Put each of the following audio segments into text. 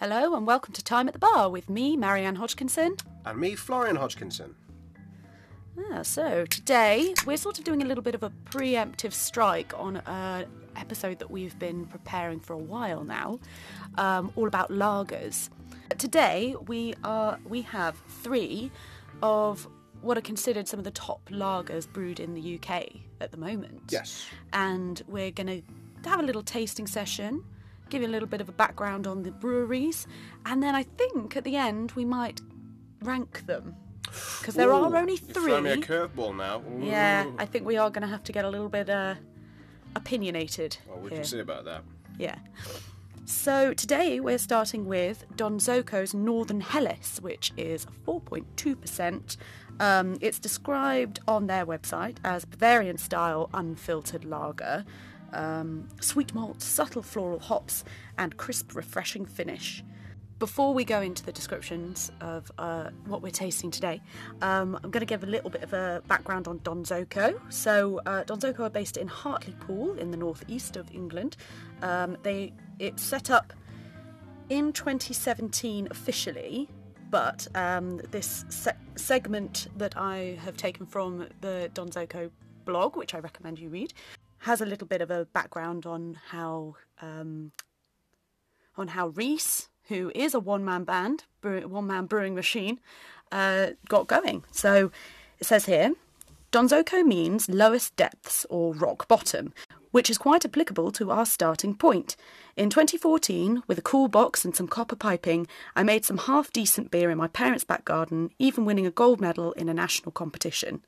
Hello and welcome to Time at the Bar with me, Marianne Hodgkinson. And me, Florian Hodgkinson. Ah, so today we're sort of doing a little bit of a preemptive strike on an episode that we've been preparing for a while now, um, all about lagers. Today we are we have three of what are considered some of the top lagers brewed in the UK at the moment. Yes. And we're going to have a little tasting session, give you a little bit of a background on the breweries, and then I think at the end we might rank them. Because there are Ooh, only you three. Throw me a curveball now. Ooh. Yeah, I think we are going to have to get a little bit uh, opinionated. Well, we here. can see about that. Yeah. So today we're starting with Donzoko's Northern Helles, which is 4.2%. Um, it's described on their website as Bavarian style unfiltered lager, um, sweet malt, subtle floral hops, and crisp, refreshing finish. Before we go into the descriptions of uh, what we're tasting today, um, I'm going to give a little bit of a background on Donzoko. So, uh, Donzoko are based in Hartlepool in the northeast of England. Um, they it's set up in 2017 officially, but um, this se- segment that I have taken from the Donzoko blog, which I recommend you read, has a little bit of a background on how um, on how Reese, who is a one man band, one man brewing machine, uh, got going. So it says here Donzoko means lowest depths or rock bottom, which is quite applicable to our starting point. In 2014, with a cool box and some copper piping, I made some half decent beer in my parents' back garden, even winning a gold medal in a national competition.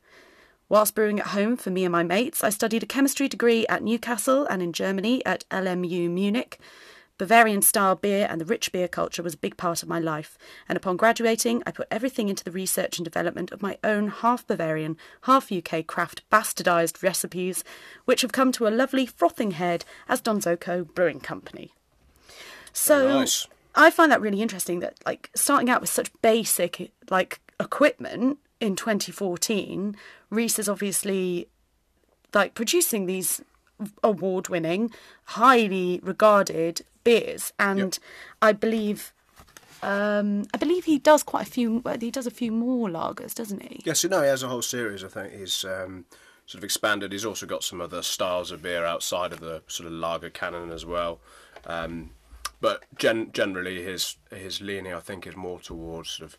Whilst brewing at home for me and my mates, I studied a chemistry degree at Newcastle and in Germany at LMU Munich. Bavarian style beer and the rich beer culture was a big part of my life, and upon graduating, I put everything into the research and development of my own half Bavarian, half UK craft bastardised recipes, which have come to a lovely frothing head as Donzoko Brewing Company. So Nice. I find that really interesting that like starting out with such basic like equipment in 2014, Reese is obviously like producing these award winning, highly regarded beers, and I believe. Um, I believe he does quite a few. He does a few more lagers, doesn't he? Yes, you know, he has a whole series. I think he's um, sort of expanded. He's also got some other styles of beer outside of the sort of lager canon as well. Um, but gen- generally, his his leaning, I think, is more towards sort of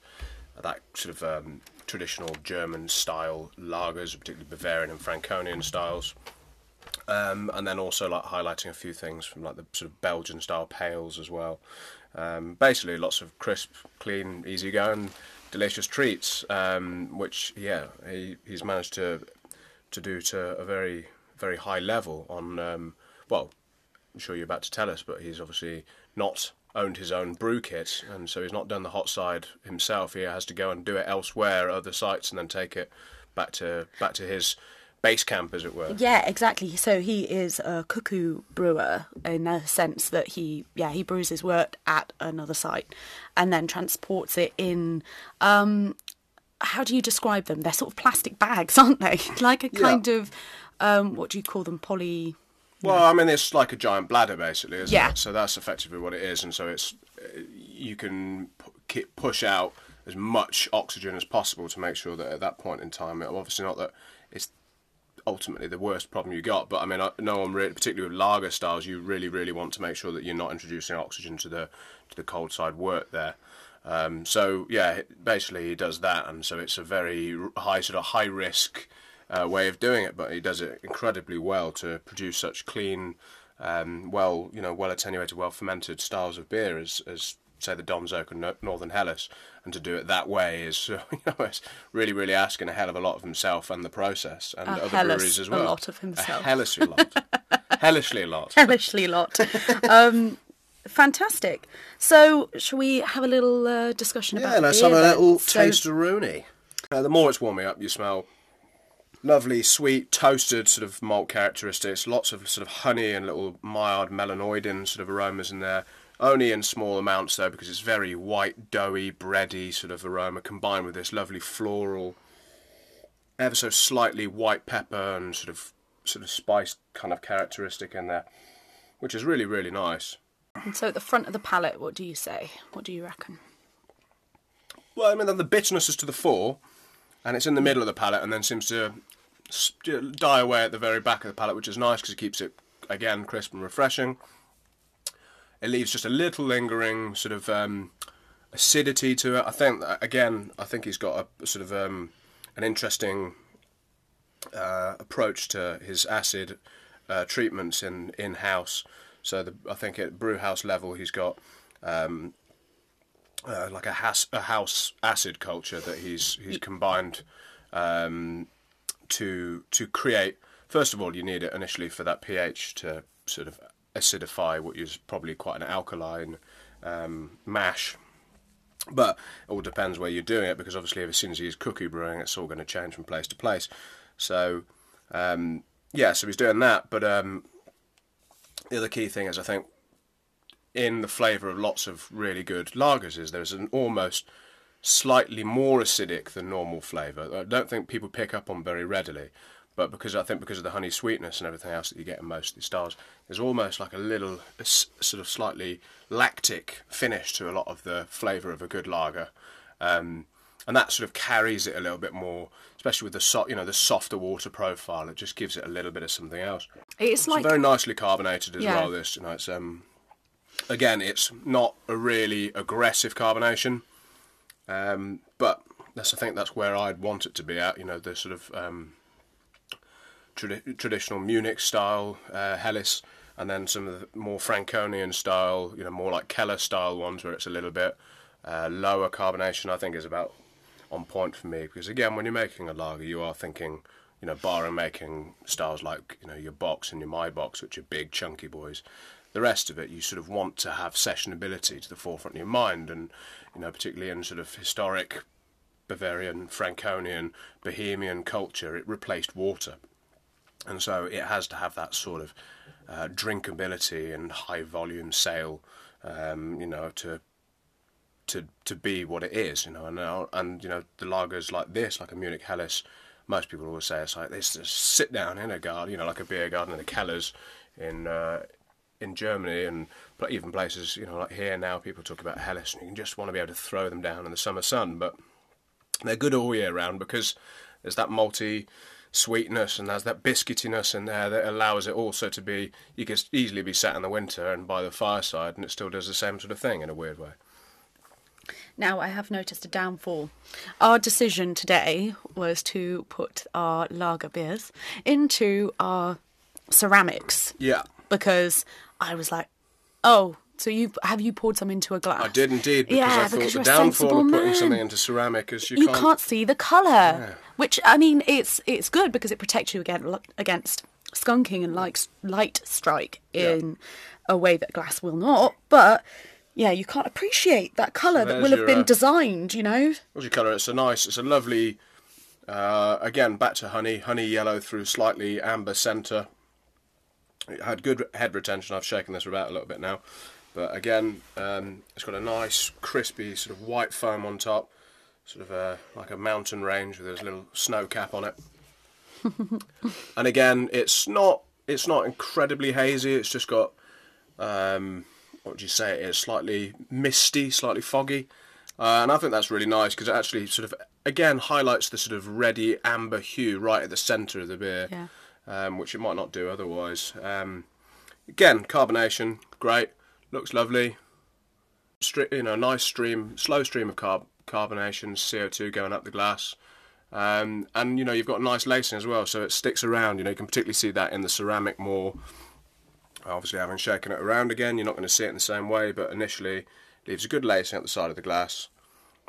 that sort of um, traditional German style lagers, particularly Bavarian and Franconian styles. Um, and then also like highlighting a few things from like the sort of Belgian style pales as well. Um, basically, lots of crisp, clean, easygoing, delicious treats, um, which yeah he, he's managed to to do to a very very high level. On um, well, I'm sure you're about to tell us, but he's obviously not owned his own brew kit, and so he's not done the hot side himself. He has to go and do it elsewhere, at other sites, and then take it back to back to his base camp, as it were. Yeah, exactly. So he is a cuckoo brewer in the sense that he, yeah, he brews his wort at another site and then transports it in. Um, how do you describe them? They're sort of plastic bags, aren't they? like a kind of, um, what do you call them? Poly. Well, I mean, it's like a giant bladder, basically, isn't Yeah. it? So that's effectively what it is, and so it's uh, you can pu- push out as much oxygen as possible to make sure that at that point in time, obviously not that it's ultimately the worst problem you got, but I mean, I no one really, particularly with lager styles, you really, really want to make sure that you're not introducing oxygen to the to the cold side wort there. Um, so yeah, basically he does that, and so it's a very high sort of high risk uh, way of doing it, but he does it incredibly well to produce such clean, um, well you know well attenuated, well fermented styles of beer as as say the Donzok and Northern Helles, and to do it that way is you know it's really really asking a hell of a lot of himself and the process and A other hellish breweries as well. a lot of himself. A hellishly lot, hellishly a lot. hellishly a lot. um, fantastic. So, shall we have a little uh, discussion about Yeah, let's have a little So- taste of Rooney. Uh, the more it's warming up, you smell lovely, sweet, toasted sort of malt characteristics. Lots of sort of honey and little mild melanoidin sort of aromas in there. Only in small amounts though, because it's very white, doughy, bready sort of aroma combined with this lovely floral, ever so slightly white pepper and sort of sort of spiced kind of characteristic in there, which is really really nice. And so at the front of the palate, what do you say? What do you reckon? Well, I mean, the bitterness is to the fore, and it's in the middle of the palate, and then seems to die away at the very back of the palate, which is nice because it keeps it again crisp and refreshing. It leaves just a little lingering sort of um, acidity to it. I think again, I think he's got a sort of um, an interesting uh, approach to his acid uh, treatments in in house. So the, I think at brew house level, he's got um, uh, like a house a house acid culture that he's he's combined um, to to create. First of all, you need it initially for that pH to sort of acidify what is probably quite an alkaline um, mash. But it all depends where you're doing it because obviously, as soon as use cuckoo brewing, it's all going to change from place to place. So, um, yeah, so he's doing that. But um, the other key thing is, I think, in the flavour of lots of really good lagers, is there's an almost slightly more acidic than normal flavour. I don't think people pick up on very readily. But because I think because of the honey sweetness and everything else that you get in most of these styles, there's almost like a little a s- sort of slightly lactic finish to a lot of the flavour of a good lager. Um, and that sort of carries it a little bit more, especially with the so, you know the softer water profile. It just gives it a little bit of something else. It's It's like very nicely carbonated as Yeah. well. This, you know, it's um, again, it's not a really aggressive carbonation, um, but that's I think that's where I'd want it to be at. You know, the sort of um, tradi- traditional Munich style uh, Helles, and then some of the more Franconian style, you know, more like Keller style ones where it's a little bit uh, lower carbonation. I think is about on point for me because again, when you're making a lager, you are thinking, you know, barring making styles like you know your bocks and your maibocks, which are big chunky boys. The rest of it, you sort of want to have sessionability to the forefront of your mind, and you know, particularly in sort of historic Bavarian, Franconian, Bohemian culture, it replaced water. And so it has to have that sort of uh, drinkability and high volume sale, um, you know, to to to be what it is, you know, and uh, and you know the lagers like this, like a Munich Helles, most people always say it's like this, sit down in a garden, you know, like a beer garden in the Kellers in uh, in Germany and even places, you know, like here now, people talk about Helles, and you can just want to be able to throw them down in the summer sun, but they're good all year round because there's that malty sweetness and there's that biscuitiness in there that allows it also to be you can easily be sat in the winter and by the fireside and it still does the same sort of thing in a weird way. Now I have noticed a downfall. Our decision today was to put our lager beers into our ceramics. Yeah because I was like, oh, so you have you poured some into a glass? i did indeed because Yeah, i thought because the downfall of putting man. something into ceramic is you, you can't, can't, see the colour. Which I mean, it's it's good because it protects you again against skunking and like light strike in a way that glass will not. But yeah, you can't appreciate that colour that will have your, been uh, designed. You know. What's your colour? It's a nice, it's a lovely, uh, again, back to honey, honey yellow through slightly amber centre. It had good head retention. I've shaken this about a little bit now. But again, um, it's got a nice, crispy, sort of white foam on top. Sort of a, like a mountain range with a little snow cap on it. and again, it's not it's not incredibly hazy. It's just got um, what would you say it is? Slightly misty, slightly foggy, uh, and I think that's really nice because it actually sort of again highlights the sort of reddy amber hue right at the centre of the beer, Yeah. Um, which it might not do otherwise. Um, again, carbonation, great, looks lovely. Stre- you know, nice stream, slow stream of carb- carbonation, CO two going up the glass. Um, and you know you've got nice lacing as well, so it sticks around. You know you can particularly see that in the ceramic more. Obviously, having shaken it around again, you're not going to see it in the same way, but initially leaves a good lacing at the side of the glass.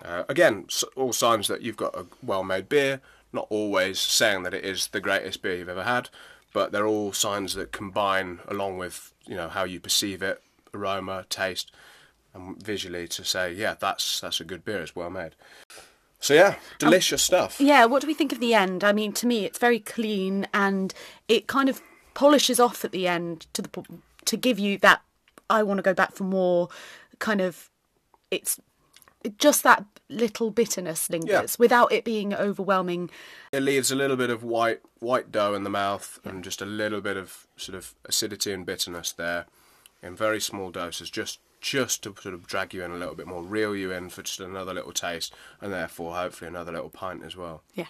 Uh, again, all signs that you've got a well-made beer. Not always saying that it is the greatest beer you've ever had, but they're all signs that combine along with you know how you perceive it, aroma, taste, and visually to say, yeah, that's that's a good beer. It's well made. So yeah, um, delicious stuff. Yeah, what do we think of the end? I mean, to me, it's very clean and it kind of polishes off at the end to the to give you that I want to go back for more kind of it's just that little bitterness lingers without it being overwhelming. It leaves a little bit of white white dough in the mouth and just a little bit of sort of acidity and bitterness there. in very small doses, just just to sort of drag you in a little bit more, reel you in for just another little taste, and therefore hopefully another little pint as well. Yeah.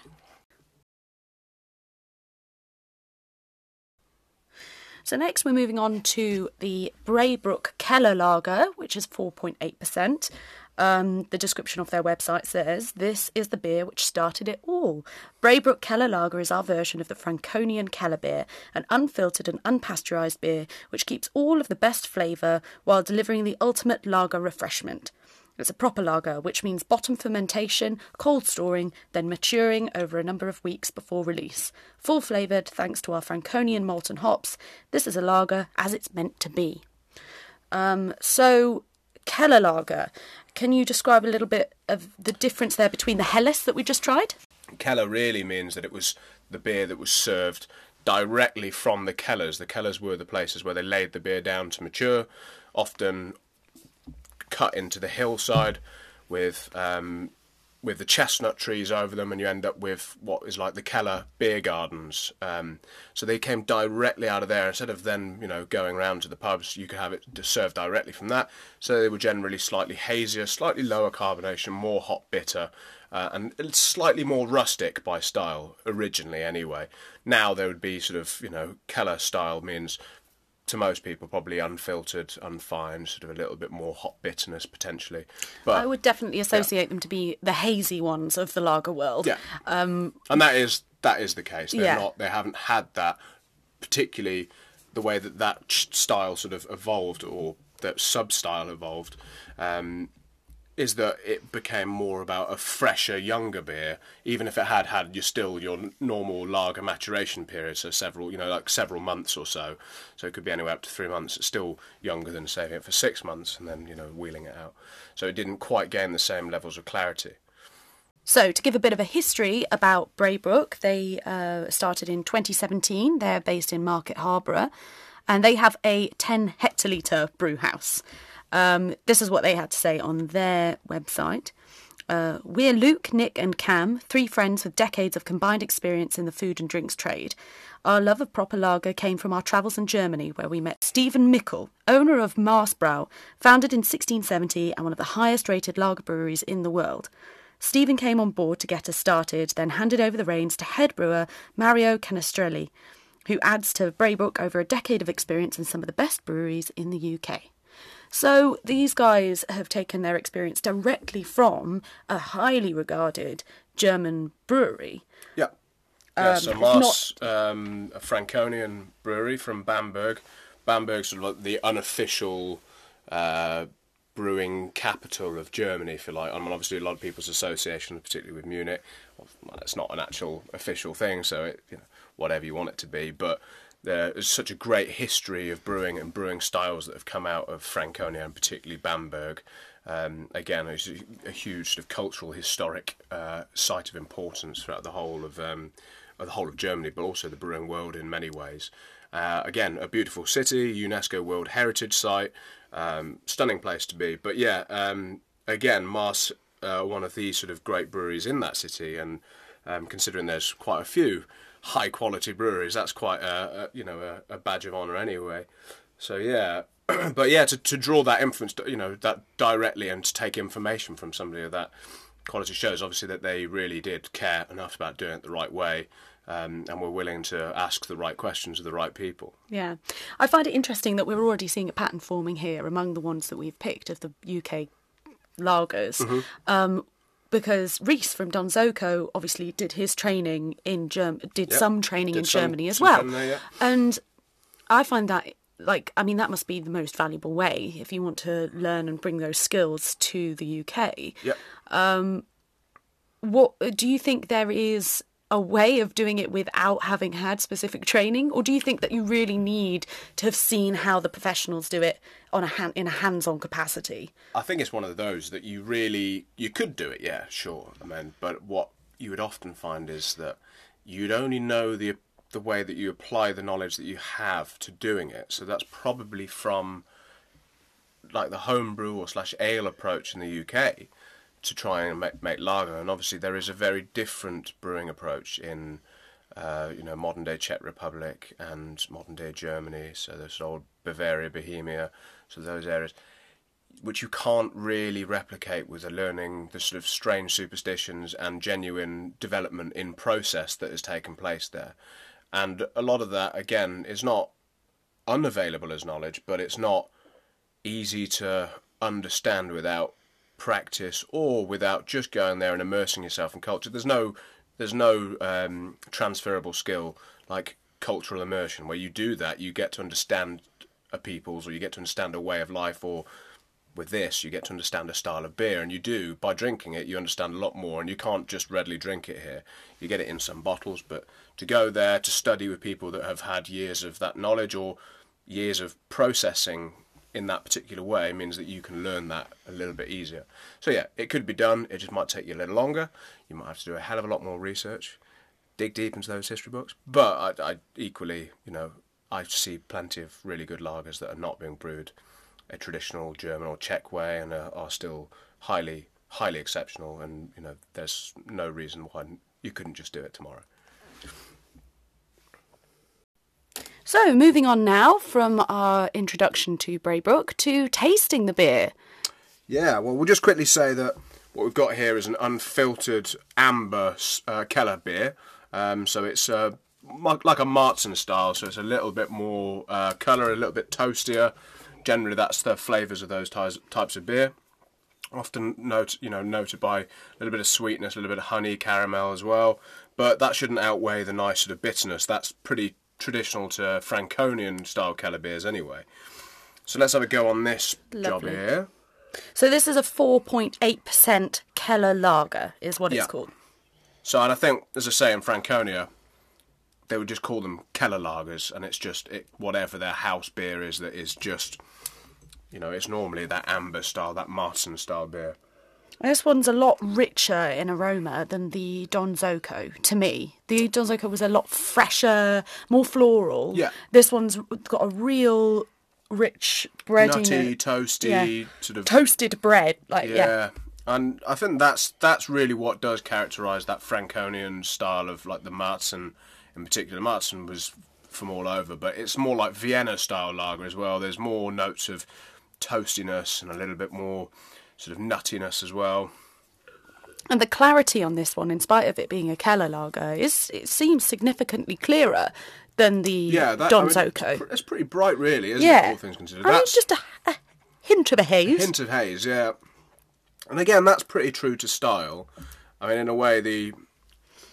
So next we're moving on to the Braybrook Keller Lager, which is 4.8%. Um, the description of their website says this is the beer which started it all. Braybrook Keller Lager is our version of the Franconian Keller beer, an unfiltered and unpasteurised beer which keeps all of the best flavour while delivering the ultimate lager refreshment. It's a proper lager, which means bottom fermentation, cold storing, then maturing over a number of weeks before release. Full flavoured thanks to our Franconian malt and hops, this is a lager as it's meant to be. Um, so, Keller Lager, can you describe a little bit of the difference there between the Helles that we just tried? Keller really means that it was the beer that was served directly from the Kellers. The Kellers were the places where they laid the beer down to mature, often cut into the hillside with um, with the chestnut trees over them, and you end up with what is like the Keller beer gardens. Um, so they came directly out of there instead of then you know going around to the pubs. You could have it served directly from that. So they were generally slightly hazier, slightly lower carbonation, more hot bitter. Uh, and slightly more rustic by style originally anyway now there would be sort of you know keller style means to most people probably unfiltered, unfined, sort of a little bit more hot bitterness potentially. But I would definitely associate yeah. them to be the hazy ones of the lager world. Yeah, um, and that is that is the case. They're yeah. not. They haven't had that particularly the way that that style sort of evolved or that sub style evolved. Um, is that it became more about a fresher, younger beer, even if it had had your still your normal lager maturation period, so several, you know, like several months or so. So it could be anywhere up to three months. It's still younger than saving it for six months and then you know wheeling it out. So it didn't quite gain the same levels of clarity. So, to give a bit of a history about Braybrook, they uh, started in 2017. They're based in Market Harborough, and they have a 10 hectolitre brew house. Um, this is what they had to say on their website. Uh, we're Luke, Nick, and Cam, three friends with decades of combined experience in the food and drinks trade. Our love of proper lager came from our travels in Germany, where we met Stephen Mickel, owner of Mahrs Bräu, founded in 1670 and one of the highest rated lager breweries in the world. Stephen came on board to get us started, then handed over the reins to head brewer Mario Canestrelli, who adds to Braybrook over a decade of experience in some of the best breweries in the UK. So these guys have taken their experience directly from a highly regarded German brewery. Yeah. Yeah, um, so Mars, not... um, a Franconian brewery from Bamberg. Bamberg's sort of like the unofficial uh, brewing capital of Germany, if you like. I mean, obviously, a lot of people's association, particularly with Munich, well, it's not an actual official thing, so it, you know, whatever you want it to be. But there's such a great history of brewing and brewing styles that have come out of Franconia and particularly Bamberg. Um, again, it's a, huge sort of cultural, historic uh, site of importance throughout the whole of, um, of the whole of Germany, but also the brewing world in many ways. Uh, again, a beautiful city, UNESCO World Heritage Site, um, stunning place to be. But yeah, um, again, Mars, uh, one of the sort of great breweries in that city, and um, considering there's quite a few high quality breweries. That's quite a, a you know a, a, badge of honor anyway. So yeah, but yeah, to, to draw that inference, you know, that directly and to take information from somebody of that quality shows obviously that they really did care enough about doing it the right way. Um, and were willing to ask the right questions of the right people. Yeah, I find it interesting that we're already seeing a pattern forming here among the ones that we've picked of the UK lagers. Mm-hmm. Um, because Reese from Donzoko obviously did his training in Germ did yep. some training did in some, Germany as well, there, yeah. and I find that like I mean that must be the most valuable way if you want to learn and bring those skills to the UK. Yeah. Um, what do you think there is a way of doing it without having had specific training, or do you think that you really need to have seen how the professionals do it on a hand, in a hands-on capacity? I think it's one of those that you really you could do it, yeah, sure. I mean, but what you would often find is that you'd only know the the way that you apply the knowledge that you have to doing it. So that's probably from like the homebrew or slash ale approach in the UK to try and make, make lager. And obviously, there is a very different brewing approach in uh, you know, modern day Czech Republic and modern day Germany. So there's old Bavaria, Bohemia, so those areas, which you can't really replicate with the learning the sort of strange superstitions and genuine development in process that has taken place there. And a lot of that, again, is not unavailable as knowledge, but it's not easy to understand without practice or without just going there and immersing yourself in culture. There's no there's no um, transferable skill like cultural immersion where you do that you get to understand a people's or you get to understand a way of life or with this you get to understand a style of beer and you do by drinking it you understand a lot more and you can't just readily drink it here you get it in some bottles but to go there to study with people that have had years of that knowledge or years of processing in that particular way means that you can learn that a little bit easier. So yeah, it could be done. It just might take you a little longer. You might have to do a hell of a lot more research, dig deep into those history books. But I, I equally, you know, I see plenty of really good lagers that are not being brewed a traditional German or Czech way and are, are still highly, highly exceptional. And you know, there's no reason why you couldn't just do it tomorrow. So, moving on now from our introduction to Braybrook to tasting the beer. Yeah, well, we'll just quickly say that what we've got here is an unfiltered amber uh, Keller beer. Um, so it's uh, like a Märzen style, so it's a little bit more uh, colour, a little bit toastier. Generally, that's the flavours of those types of beer. Often note, you know, noted by a little bit of sweetness, a little bit of honey, caramel as well. But that shouldn't outweigh the nice sort of bitterness. That's pretty traditional to Franconian style Keller beers anyway. So let's have a go on this Lovely. job here. So this is a 4.8% Keller lager, is what it's yeah. called. So, and I think, as I say, in Franconia, they would just call them Keller lagers, and it's just it, whatever their house beer is that is just, you know, it's normally that amber style, that Märzen style beer. This one's a lot richer in aroma than the Donzoko to me. The Donzoko was a lot fresher, more floral. Yeah. This one's got a real rich bread nutty, toasty, yeah. sort of toasted bread. Like yeah. yeah. And I think that's that's really what does characterise that Franconian style of like the Märzen in particular. Märzen was from all over, but it's more like Vienna style lager as well. There's more notes of toastiness and a little bit more sort of nuttiness as well. And the clarity on this one, in spite of it being a Keller lager, is it seems significantly clearer than the yeah, that, Don I mean, Zoco. It's pretty bright, really, isn't yeah. it? All things considered. I mean, just a, a, hint of a haze. A hint of haze, yeah. And again, that's pretty true to style. I mean, in a way, the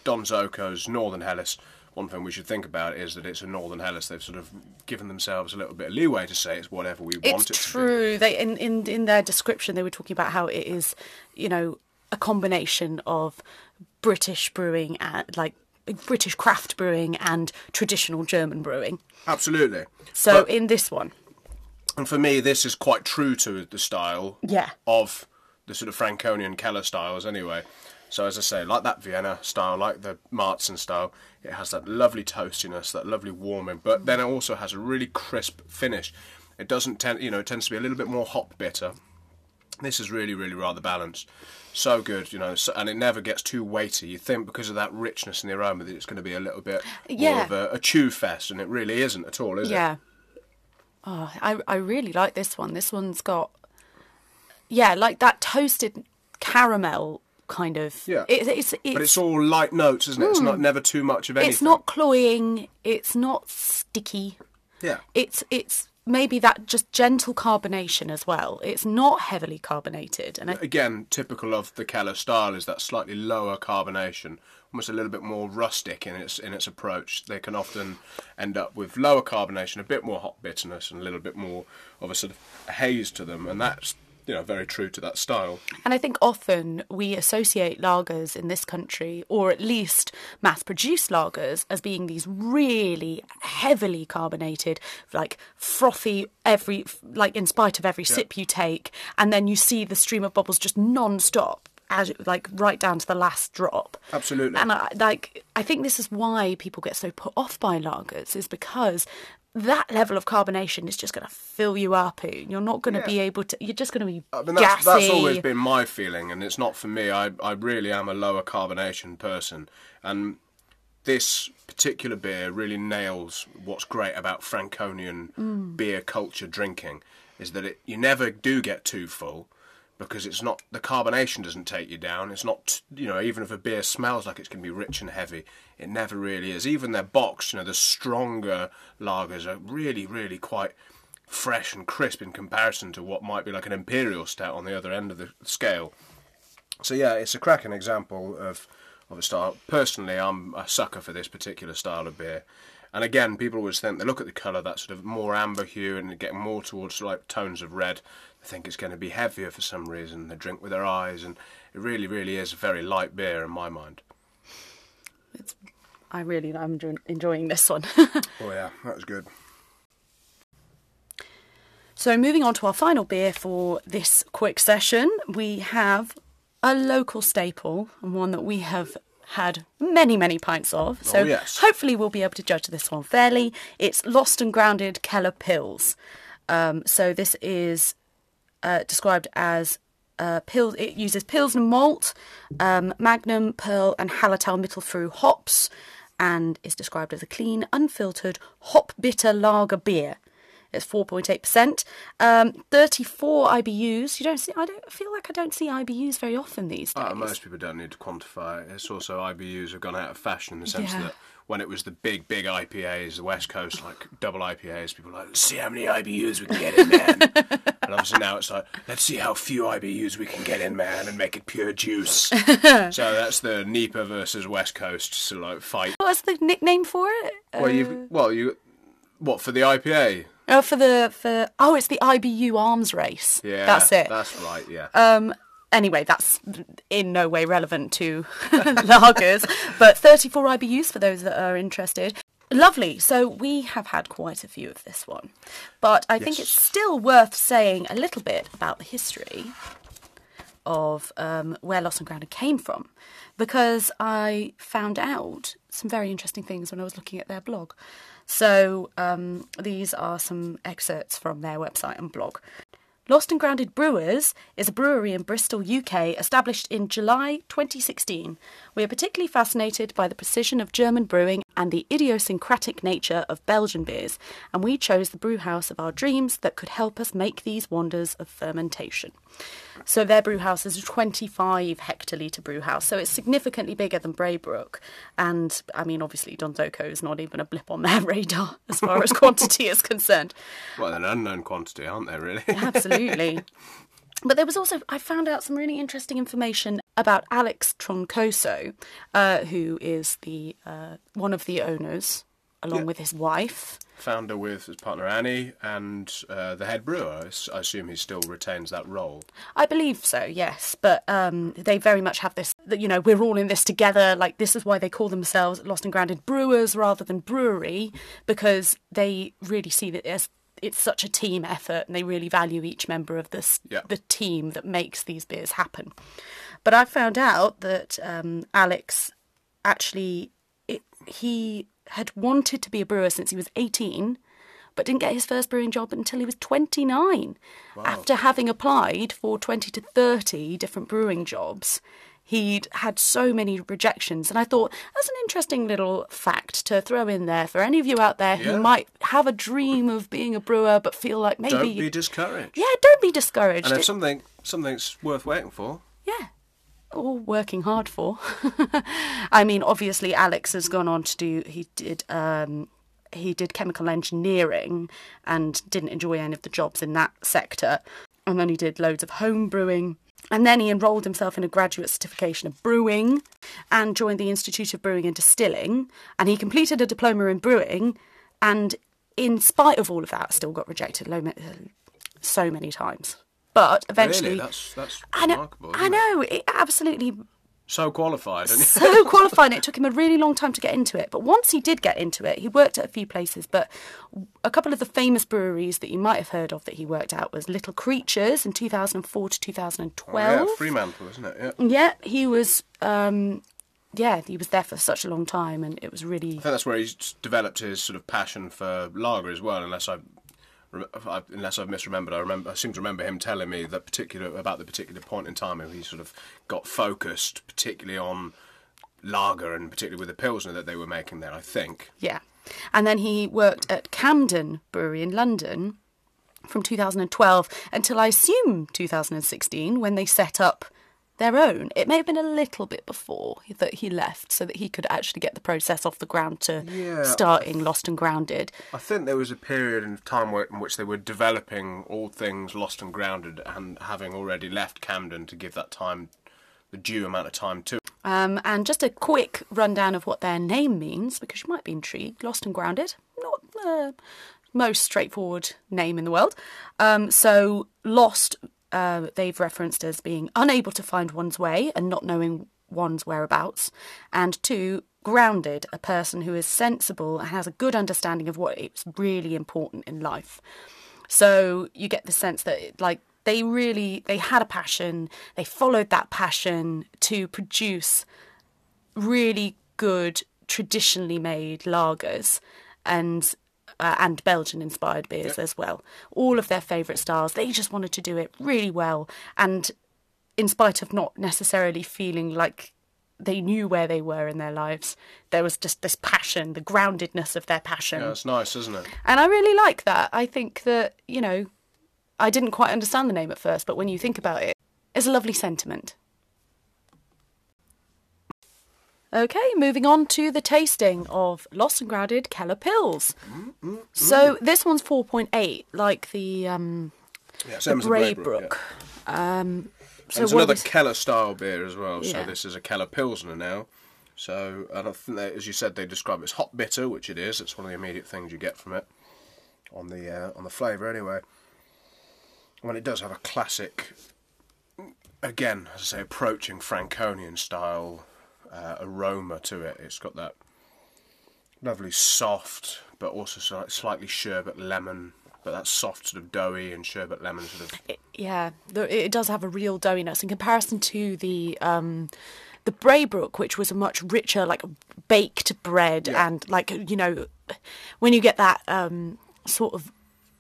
Donzoko's Northern Helles one thing we should think about is that it's a Northern Helles. They've sort of given themselves a little bit of leeway to say it's whatever we it's want it true. to be. They in, in in their description they were talking about how it is, you know, a combination of British brewing and like British craft brewing and traditional German brewing. Absolutely. So but, in this one, and for me, this is quite true to the style. Yeah. Of the sort of Franconian Keller styles, anyway. So as I say, like that Vienna style, like the Märzen style, it has that lovely toastiness, that lovely warming, but then it also has a really crisp finish. It doesn't tend, you know, it tends to be a little bit more hop bitter. This is really, really rather balanced. So good, you know, so, and it never gets too weighty. You think because of that richness in the aroma that it's going to be a little bit yeah. more of a, a chew fest, and it really isn't at all, is yeah. it? Yeah. Oh, I I really like this one. This one's got, yeah, like that toasted caramel kind of. Yeah. It, it's, it's, but it's all light notes, isn't it? Mm, it's not hmm. never too much of anything. It's not cloying. It's not sticky. Yeah. It's it's maybe that just gentle carbonation as well. It's not heavily carbonated, and again, typical of the Keller style is that slightly lower carbonation, almost a little bit more rustic in its in its approach. They can often end up with lower carbonation, a bit more hot bitterness, and a little bit more of a sort of haze to them, and that's you know very true to that style. And I think often we associate lagers in this country, or at least mass-produced lagers, as being these really heavily carbonated, like frothy every like in spite of every yeah. sip you take, and then you see the stream of bubbles just non-stop as like right down to the last drop. Absolutely. And I, like I think this is why people get so put off by lagers is because that level of carbonation is just going to fill you up. You're not going to yeah. be able to. You're just going to be I mean, that's, that's, always been my feeling, and it's not for me. I I really am a lower carbonation person, and this particular beer really nails what's great about Franconian mm. beer culture drinking is that it you never do get too full because it's not the carbonation doesn't take you down. It's not you know even if a beer smells like it's going to be rich and heavy, it never really is. Even their bocks, you know, the stronger lagers are really really quite fresh and crisp in comparison to what might be like an imperial stout on the other end of the scale. So yeah, it's a cracking example of of a style. Personally, I'm a sucker for this particular style of beer. And again, people always think they look at the colour, that sort of more amber hue, and getting more towards like tones of red. They think it's going to be heavier for some reason. They drink with their eyes, and it really, really is a very light beer in my mind. It's, I really am enjoying this one. Oh yeah, that was good. so, moving on to our final beer for this quick session, we have a local staple and one that we have had many, many pints of. So, Oh, yes. hopefully, we'll be able to judge this one fairly. It's Lost and Grounded Keller Pils. Um, so, this is uh, described as uh, Pils. It uses Pilsner malt, um, Magnum, Pearl, and Hallertau Mittelfrüh hops, and is described as a clean, unfiltered, hop bitter lager beer. It's four point eight percent, um, thirty-four IBUs. You don't see. I don't feel like I don't see IBUs very often these days. Uh, most people don't need to quantify it. It's also IBUs have gone out of fashion in the sense Yeah. that when it was the big, big IPAs, the West Coast, like double IPAs, people were like, let's see how many IBUs we can get in, man. and obviously now it's like, let's see how few IBUs we can get in, man, and make it pure juice. so that's the NEIPA versus West Coast sort of like fight. What's the nickname for it? Well, you, well, you, what for the IPA? Oh, for the for oh, it's the IBU arms race. Yeah, that's it. That's right. Yeah. Um, anyway, that's in no way relevant to lagers, but 34 IBUs for those that are interested. Lovely. So we have had quite a few of this one, but I think it's still worth saying a little bit about the history of um, where Lost and Grounded came from, because I found out some very interesting things when I was looking at their blog. So um, these are some excerpts from their website and blog. Lost and Grounded Brewers is a brewery in Bristol, UK, established in July 2016. We are particularly fascinated by the precision of German brewing and the idiosyncratic nature of Belgian beers, and we chose the brew house of our dreams that could help us make these wonders of fermentation. So their brew house is a 25 hectolitre brew house, so it's significantly bigger than Braybrook. And I mean, obviously, Donzoko is not even a blip on their radar as far as quantity is concerned. well, an unknown quantity, aren't they? Really? Absolutely. But there was also, I found out some really interesting information about Alex Troncoso, uh, who is the uh, one of the owners, along Yeah. with his wife. Founder with his partner Annie and uh, the head brewer. I assume he still retains that role. I believe so, yes. But um, they very much have this, that, you know, we're all in this together. Like, this is why they call themselves Lost and Grounded Brewers rather than Brewery, because they really see that as it's such a team effort and they really value each member of this Yeah. the team that makes these beers happen. But I found out that um, Alex actually it, he had wanted to be a brewer since he was 18 but didn't get his first brewing job until he was 29 after having applied for 20 to 30 different brewing jobs he'd had so many rejections and i thought that's an interesting little fact to throw in there for any of you out there Yeah. who might have a dream of being a brewer but feel like maybe Don't be discouraged. yeah don't be discouraged And if It- something something's worth waiting for, yeah. Or working hard for. I mean, obviously, Alex has gone on to do. He did. Um, he did chemical engineering and didn't enjoy any of the jobs in that sector. And then he did loads of home brewing. And then he enrolled himself in a graduate certification of brewing and joined the Institute of Brewing and Distilling. And he completed a diploma in brewing. And in spite of all of that, still got rejected lo- uh, so many times. But eventually, really, that's that's I know. remarkable. I it? know. It absolutely So qualified, and so qualified. and It took him a really long time to get into it. But once he did get into it, he worked at a few places. But a couple of the famous breweries that you might have heard of that he worked at was Little Creatures in 2004 to 2012. Oh, yeah, Fremantle, isn't it? Yeah. Yeah, he was. Um, yeah, he was there for such a long time, and it was really. I think that's where he's developed his sort of passion for lager as well. Unless I unless I've misremembered, I remember I seem to remember him telling me that particular about the particular point in time where he sort of got focused, particularly on lager, and particularly with the pilsner that they were making there. I think. Yeah. And then he worked at Camden Brewery in London from 2012 until I assume 2016 when they set up their own. It may have been a little bit before that he left so that he could actually get the process off the ground to Yeah. starting Lost and Grounded. I think there was a period in time where, in which they were developing all things Lost and Grounded, and having already left Camden to give that time the due amount of time to. Um, and just a quick rundown of what their name means, because you might be intrigued. Lost and Grounded, not the most straightforward name in the world. Um, so, Lost, uh, they've referenced as being unable to find one's way and not knowing one's whereabouts. And two, grounded, a person who is sensible and has a good understanding of what is really important in life. So you get the sense that like they really they had a passion, they followed that passion to produce really good traditionally made lagers and uh, and Belgian inspired beers as well. All of their favourite styles. They just wanted to do it really well and in spite of not necessarily feeling like they knew where they were in their lives, there was just this passion, the groundedness of their passion. Yeah, it's nice, isn't it? And I really like that. I think that, you know, I didn't quite understand the name at first, but when you think about it, it's a lovely sentiment. Okay, moving on to the tasting of Lost and Grounded Keller Pils. So this one's 4.8, like the um, Yeah, the same as the Braybrook. Um, so it's another was- Keller style beer as well. So this is a Keller Pilsner now. So and I think that, as you said, they describe it as hot bitter, which it is. It's one of the immediate things you get from it on the uh, on the flavour anyway. Well, it does have a classic, again, as I say, approaching Franconian style uh, aroma to it. It's got that lovely soft, but also slightly sherbet lemon, but that soft sort of doughy and sherbet lemon sort of Yeah, it does have a real doughiness in comparison to the um, the Braybrook, which was a much richer, like baked bread, Yeah. and like you know, when you get that um, sort of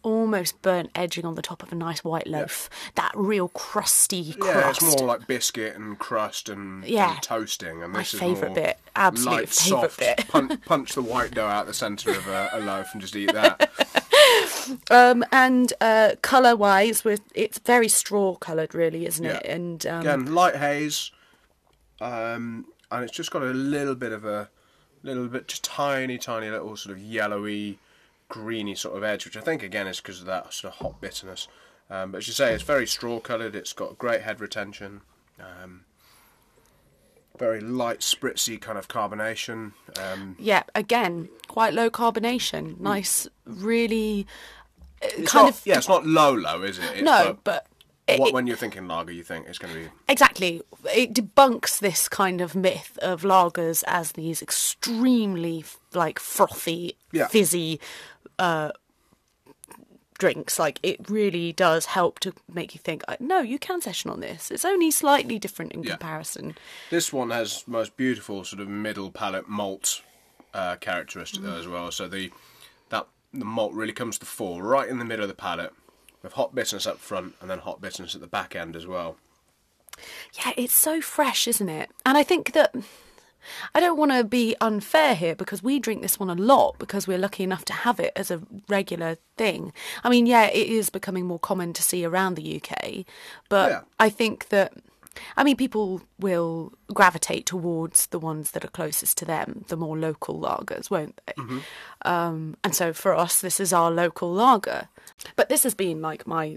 almost burnt edging on the top of a nice white loaf, that real crusty crust. Yeah, it's more like biscuit and crust and, Yeah. and toasting. And My this is favourite bit. Absolute light, favourite soft, bit. Punch, punch the white dough out the centre of a, a loaf and just eat that. Um, and uh, colour wise, with it's very straw coloured, really, isn't it? And um, Again, light haze, um, and it's just got a little bit of a little bit, just tiny, tiny little sort of yellowy, greeny sort of edge, which I think again is because of that sort of hot bitterness. Um, but as you say, it's very straw coloured. It's got great head retention. Um, very light, spritzy kind of carbonation. Um, yeah, again, quite low carbonation, nice, really uh, kind not, of yeah, it's not low, low, is it? It's, no, but. it- what, when you're thinking lager, you think it's going to be Exactly. It debunks this kind of myth of lagers as these extremely like frothy, Yeah. fizzy uh, drinks. Like it really does help to make you think, no, you can session on this. It's only slightly different in Yeah. comparison. This one has most beautiful sort of middle palate malt uh, characteristic there as well. So the that the malt really comes to the fore right in the middle of the palate, with hot bitterness up front and then hot bitterness at the back end as well. Yeah, it's so fresh, isn't it? And I think that I don't want to be unfair here because we drink this one a lot because we're lucky enough to have it as a regular thing. I mean, yeah, it is becoming more common to see around the UK, but Yeah. I think that. I mean, people will gravitate towards the ones that are closest to them, the more local lagers, won't they? Um, and so for us, this is our local lager. But this has been like my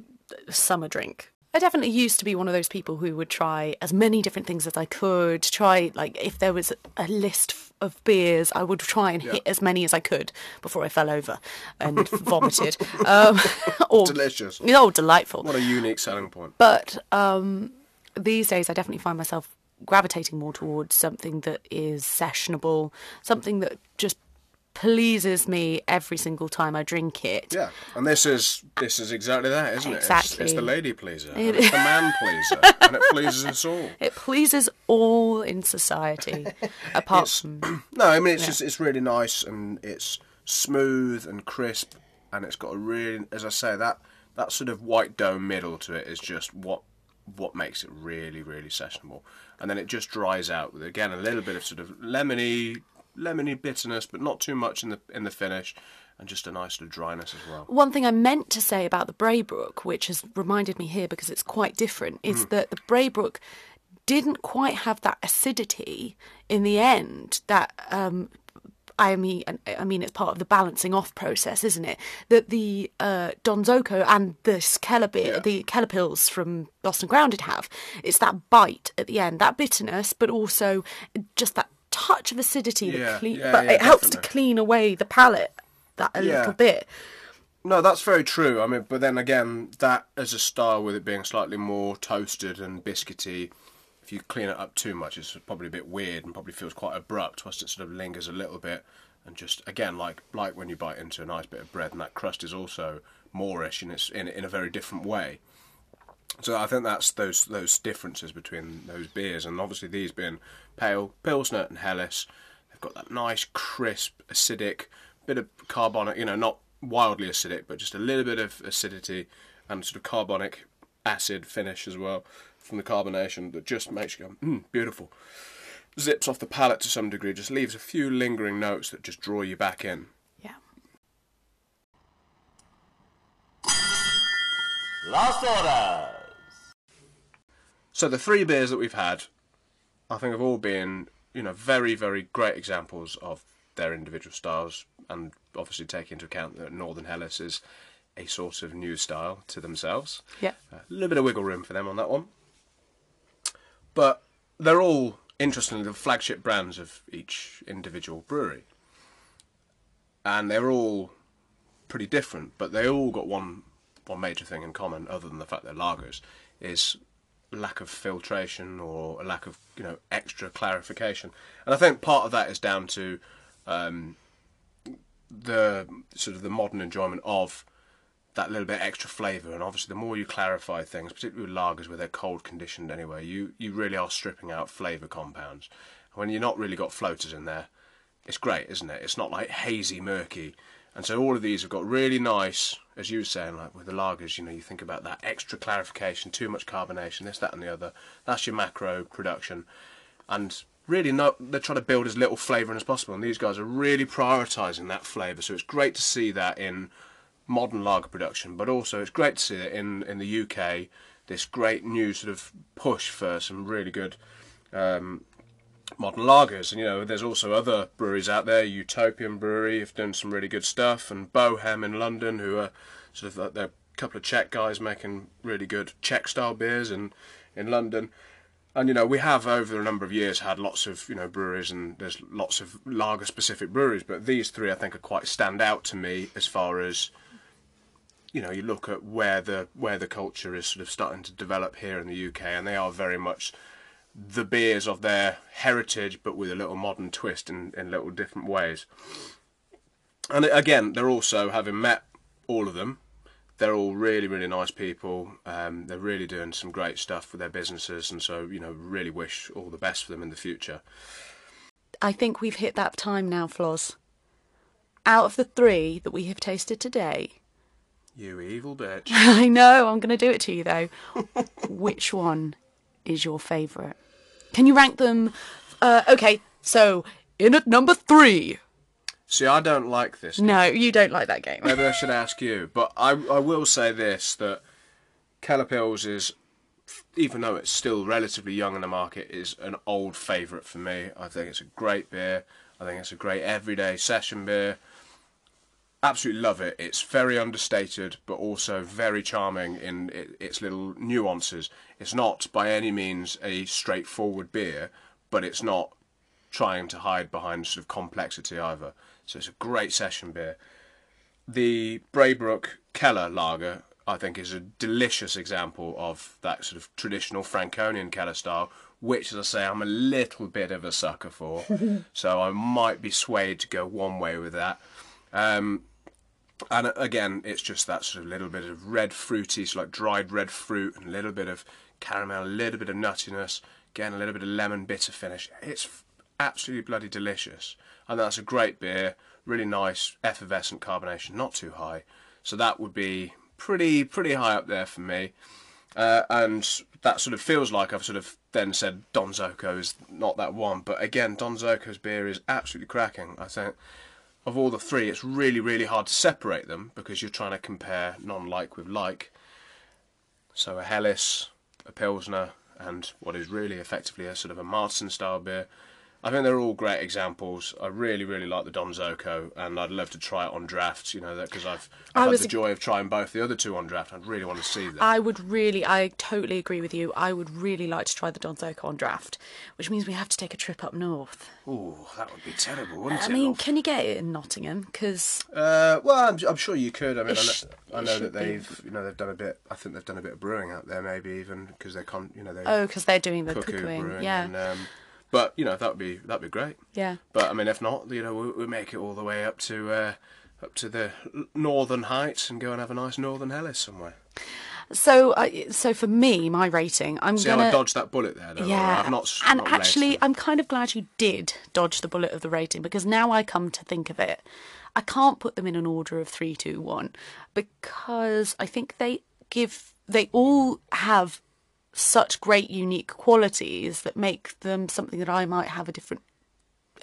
summer drink. I definitely used to be one of those people who would try as many different things as I could. Try, like, if there was a list of beers, I would try and hit as many as I could before I fell over and vomited. Um, or, Delicious. Oh, delightful. What a unique selling point. But um, these days, I definitely find myself gravitating more towards something that is sessionable, something that just pleases me every single time I drink it. Yeah, and this is this is exactly that, isn't it? It's, it's the lady pleaser, It it's the man pleaser, and it pleases us all. It pleases all in society, apart from No, I mean it's just it's really nice and it's smooth and crisp, and it's got a really, as I say, that that sort of white dough middle to it is just what what makes it really, really sessionable. And then it just dries out with again a little bit of sort of lemony, lemony bitterness, but not too much in the in the finish, and just a nice little dryness as well. One thing I meant to say about the Braybrook, which has reminded me here because it's quite different, is that the Braybrook didn't quite have that acidity in the end that um, I mean, I mean, it's part of the balancing off process, isn't it? That the uh, Donzoko and this Keller beer, Yeah. the Keller Pils from Lost and Grounded have, it's that bite at the end, that bitterness, but also just that touch of acidity. that Yeah, clean, yeah, but yeah, it helps to clean away the palate that a little bit. No, that's very true. I mean, but then again, that as a style with it being slightly more toasted and biscuity, if you clean it up too much, it's probably a bit weird and probably feels quite abrupt. Whilst it sort of lingers a little bit, and just again, like like when you bite into a nice bit of bread, and that crust is also moreish and it's in in a very different way. So I think that's those those differences between those beers, and obviously these being pale pilsner and Helles, they've got that nice crisp acidic bit of carbonic, you know, not wildly acidic, but just a little bit of acidity and sort of carbonic acid finish as well from the carbonation that just makes you go, mm, beautiful. Zips off the palate to some degree, just leaves a few lingering notes that just draw you back in. Yeah. Last orders. So the three beers that we've had, I think have all been, you know, very, very great examples of their individual styles, and obviously take into account that Northern Helles is a sort of new style to themselves. Yeah. A little bit of wiggle room for them on that one. But they're all, interestingly, the flagship brands of each individual brewery. And they're all pretty different, but they all got one one major thing in common, other than the fact they're lagers, is lack of filtration or a lack of you know extra clarification. And I think part of that is down to um, the sort of the modern enjoyment of that little bit extra flavour. And obviously, the more you clarify things, particularly with lagers where they're cold conditioned anyway, you you really are stripping out flavour compounds. When you're not really got floaters in there, it's great, isn't it? It's not like hazy, murky. And so all of these have got really nice, as you were saying, like with the lagers, you know, you think about that extra clarification, too much carbonation, this, that, and the other. That's your macro production. And really, no, they're trying to build as little flavour in as possible. And these guys are really prioritising that flavour. So it's great to see that in modern lager production, but also it's great to see that in, in the UK, this great new sort of push for some really good um, modern lagers. And you know, there's also other breweries out there. Utopian Brewery have done some really good stuff, and Bohem in London, who are sort of like they're a couple of Czech guys making really good Czech style beers in in London. And you know, we have over a number of years had lots of you know breweries, and there's lots of lager specific breweries, but these three I think are quite stand out to me as far as you know, you look at where the where the culture is sort of starting to develop here in the UK, and they are very much the beers of their heritage, but with a little modern twist in, in little different ways. And again, they're also having met all of them. They're all really, really nice people. Um, they're really doing some great stuff with their businesses, and so you know, really wish all the best for them in the future. I think we've hit that time now, Floz. Out of the three that we have tasted today, You evil bitch. I know I'm going to do it to you though. Which one is your favourite? Can you rank them? Uh, okay, so in at number three. See, I don't like this. No, you don't like that game. Maybe I should ask you, but I I will say this that Keller Pils is, even though it's still relatively young in the market, is an old favourite for me. I think it's a great beer. I think it's a great everyday session beer. Absolutely love it. It's very understated, but also very charming in its little nuances. It's not by any means a straightforward beer, but it's not trying to hide behind sort of complexity either. So it's a great session beer. The Braybrook Keller lager, I think, is a delicious example of that sort of traditional Franconian Keller style, which, as I say, I'm a little bit of a sucker for. so I might be swayed to go one way with that. Um, and again, it's just that sort of little bit of red fruity, so like dried red fruit, and a little bit of caramel, a little bit of nuttiness, again a little bit of lemon bitter finish. It's absolutely bloody delicious, and that's a great beer. Really nice, effervescent carbonation, not too high. So that would be pretty pretty high up there for me. Uh, and that sort of feels like I've sort of then said Donzoko is not that one. But again, Donzoko's beer is absolutely cracking. I think of all the three, it's really, really hard to separate them because you're trying to compare non-like with like. So a Helles, a Pilsner, and what is really effectively a sort of a Märzen style beer. I think they're all great examples. I really, really like the Donzoko, and I'd love to try it on draft. You know, because I've, I I've had the joy of trying both the other two on draft. I'd really want to see them. I would really, I totally agree with you. I would really like to try the Donzoko on draft, which means we have to take a trip up north. Oh, that would be terrible, wouldn't I it? I mean, love? can you get it in Nottingham? Because Uh, well, I'm, I'm sure you could. I mean, It I know, I know that they've, you know, they've done a bit. I think they've done a bit of brewing out there, maybe even because they're, con, you know, they oh, because they're doing the cuckoo cuckooing. brewing. Yeah, And, um, but you know, that would be that'd be great. yeah. But I mean, if not, you know, we, we make it all the way up to uh, up to the northern heights and go and have a nice northern Helles somewhere. So, uh, so for me, my rating, I'm See gonna. how I dodged that bullet there? Though, Yeah, I've not. and not actually. I'm kind of glad you did dodge the bullet of the rating because now I come to think of it, I can't put them in an order of three, two, one, because I think they give they all have such great unique qualities that make them something that I might have a different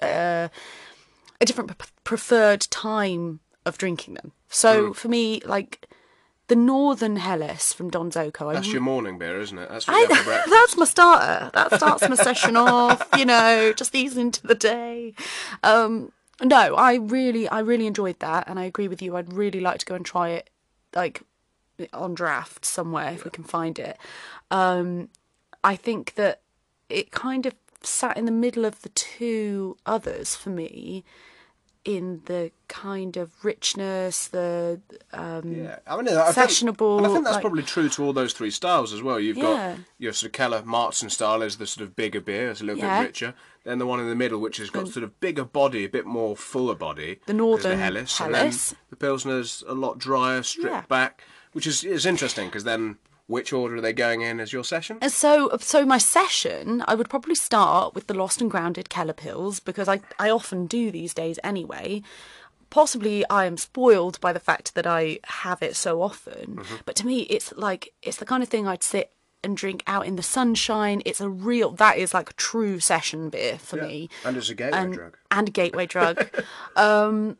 uh, a different preferred time of drinking them. So Hmm. for me, like the Northern Helles from Donzoko, I that's your morning beer, isn't it? That's I, that's my starter. That starts my session off. You know, just ease into the day. Um, no, I really, I really enjoyed that, and I agree with you. I'd really like to go and try it, like on draft somewhere if we can find it. Um, I think that it kind of sat in the middle of the two others for me in the kind of richness, the um, Yeah, I mean, I think, and I think that's like- probably true to all those three styles as well. You've Yeah. got your sort of Keller Märzen style is the sort of bigger beer, it's a little Yeah. bit richer. Then the one in the middle, which has got sort of bigger body, a bit more fuller body. The Northern the Helles, and then the Pilsner's a lot drier, stripped Yeah. back, which is is interesting because then which order are they going in as your session? And so, so my session, I would probably start with the Lost and Grounded Keller Pils because I, I often do these days anyway. Possibly I am spoiled by the fact that I have it so often, but to me, it's like it's the kind of thing I'd sit and drink out in the sunshine. It's a real that is like a true session beer for me And it's a gateway and, drug. and a gateway drug. um,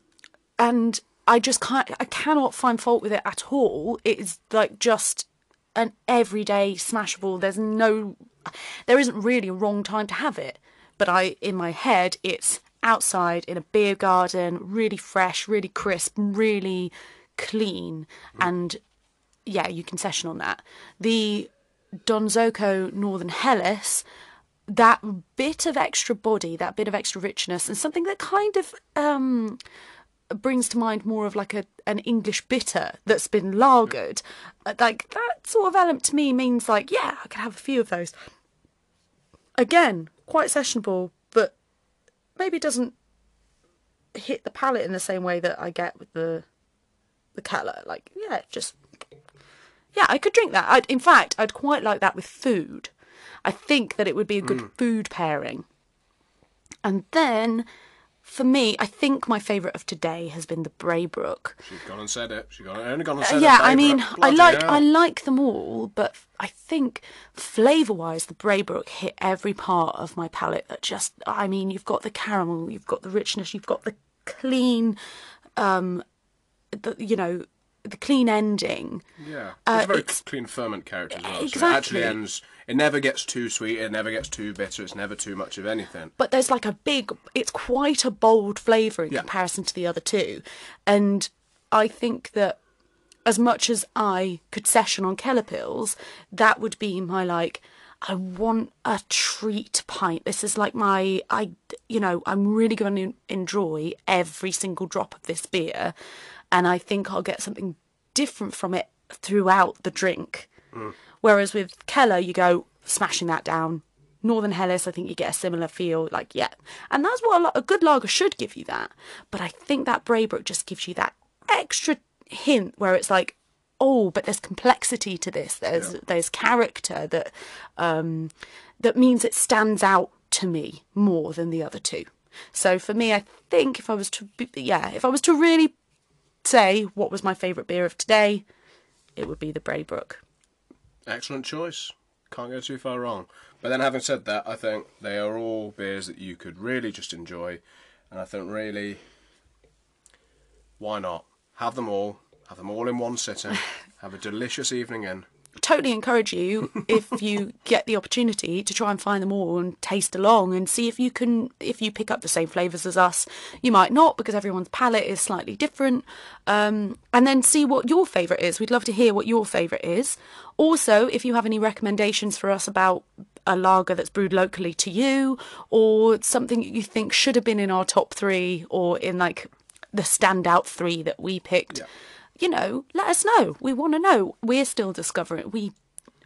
and I just can't, I cannot find fault with it at all. It is like just an everyday smashable. There's no, there isn't really a wrong time to have it. But I, in my head, it's outside in a beer garden, really fresh, really crisp, really clean, and yeah, you can session on that. The Donzoko Northern Helles, that bit of extra body, that bit of extra richness, and something that kind of um, brings to mind more of like a an English bitter that's been lagered. Uh, Like that sort of element to me means like, yeah, I could have a few of those. Again, quite sessionable, but maybe doesn't hit the palate in the same way that I get with the the Keller. Like, yeah, just yeah, I could drink that. I'd, in fact, I'd quite like that with food. I think that it would be a good food pairing. And then, for me, I think my favourite of today has been the Braybrook. She's gone and said it. She's gone only gone and Uh, said it. yeah, I mean, I like hell. I like them all, but I think flavour-wise, the Braybrook hit every part of my palate. That just, I mean, you've got the caramel, you've got the richness, you've got the clean, um, the you know, the clean ending. Yeah, Uh, it's a very it's- clean ferment character as well. So it Exactly. actually ends. It never gets too sweet. It never gets too bitter. It's never too much of anything. but there's like a big it's quite a bold flavour in Yeah. comparison to the other two and i think that as much as i could session on keller pils that would be my like i want a treat pint this is like my i you know i'm really going to enjoy every single drop of this beer and i think i'll get something different from it throughout the drink Whereas with Keller, you go smashing that down. Northern Helles, I think you get a similar feel. Like, yeah. And that's what a, lo- a good lager should give you that. But I think that Braybrook just gives you that extra hint where it's like, oh, but there's complexity to this. There's there's character that um, that means it stands out to me more than the other two. So for me, I think if I was to, be, yeah, if I was to really say what was my favourite beer of today, it would be the Braybrook. Excellent choice. Can't go too far wrong. But then, having said that, I think they are all beers that you could really just enjoy, and I think really, why not have them all? Have them all in one sitting. have a delicious evening in. Totally encourage you if you get the opportunity to try and find them all and taste along and see if you can if you pick up the same flavors as us. You might not because everyone's palate is slightly different. Um, and then see what your favorite is. We'd love to hear what your favorite is. Also if you have any recommendations for us about a lager that's brewed locally to you or something you think should have been in our top three or in like the standout three that we picked you know, let us know. We want to know. We're still discovering. We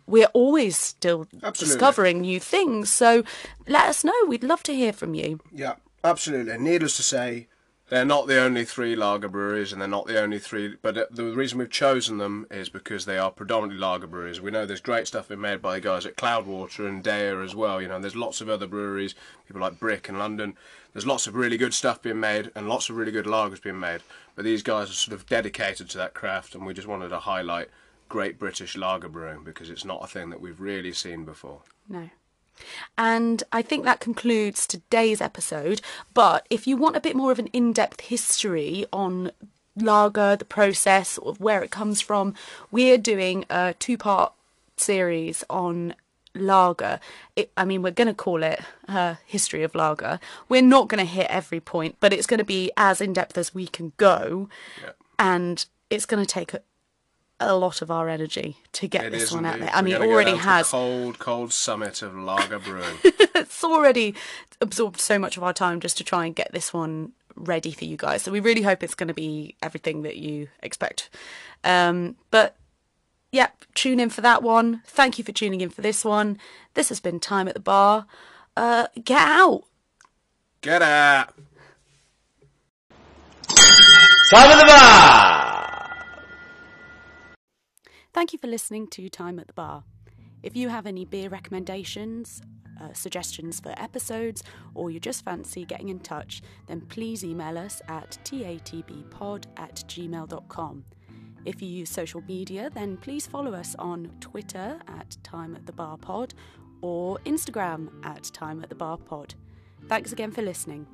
we're always still Absolutely. discovering new things. So let us know. We'd love to hear from you. Yeah, absolutely. Needless to say, they're not the only three lager breweries, and they're not the only three. But the reason we've chosen them is because they are predominantly lager breweries. We know there's great stuff being made by the guys at Cloudwater and DEYA as well. You know, there's lots of other breweries, people like Brick in London. There's lots of really good stuff being made, and lots of really good lagers being made. But these guys are sort of dedicated to that craft, and we just wanted to highlight great British lager brewing because it's not a thing that we've really seen before. No. And I think that concludes today's episode. But if you want a bit more of an in depth history on lager, the process, sort of where it comes from, we're doing a two part series on lager. It, I mean, we're going to call it uh, History of Lager. We're not going to hit every point, but it's going to be as in depth as we can go. Yeah. And it's going to take a, a lot of our energy to get It this is one out indeed. there. I mean, it gonna go already the has. cold, cold summit of lager brewing. it's already absorbed so much of our time just to try and get this one ready for you guys. So we really hope it's going to be everything that you expect. Um, but yep, tune in for that one. Thank you for tuning in for this one. This has been Time at the Bar. Uh, get out. Get out! Time at the bar! Thank you for listening to Time at the Bar. If you have any beer recommendations, uh, suggestions for episodes, or you just fancy getting in touch, then please email us at tatbpod at gmail.com. If you use social media, then please follow us on Twitter at Time at the Bar Pod or Instagram at Time at the Bar Pod. Thanks again for listening.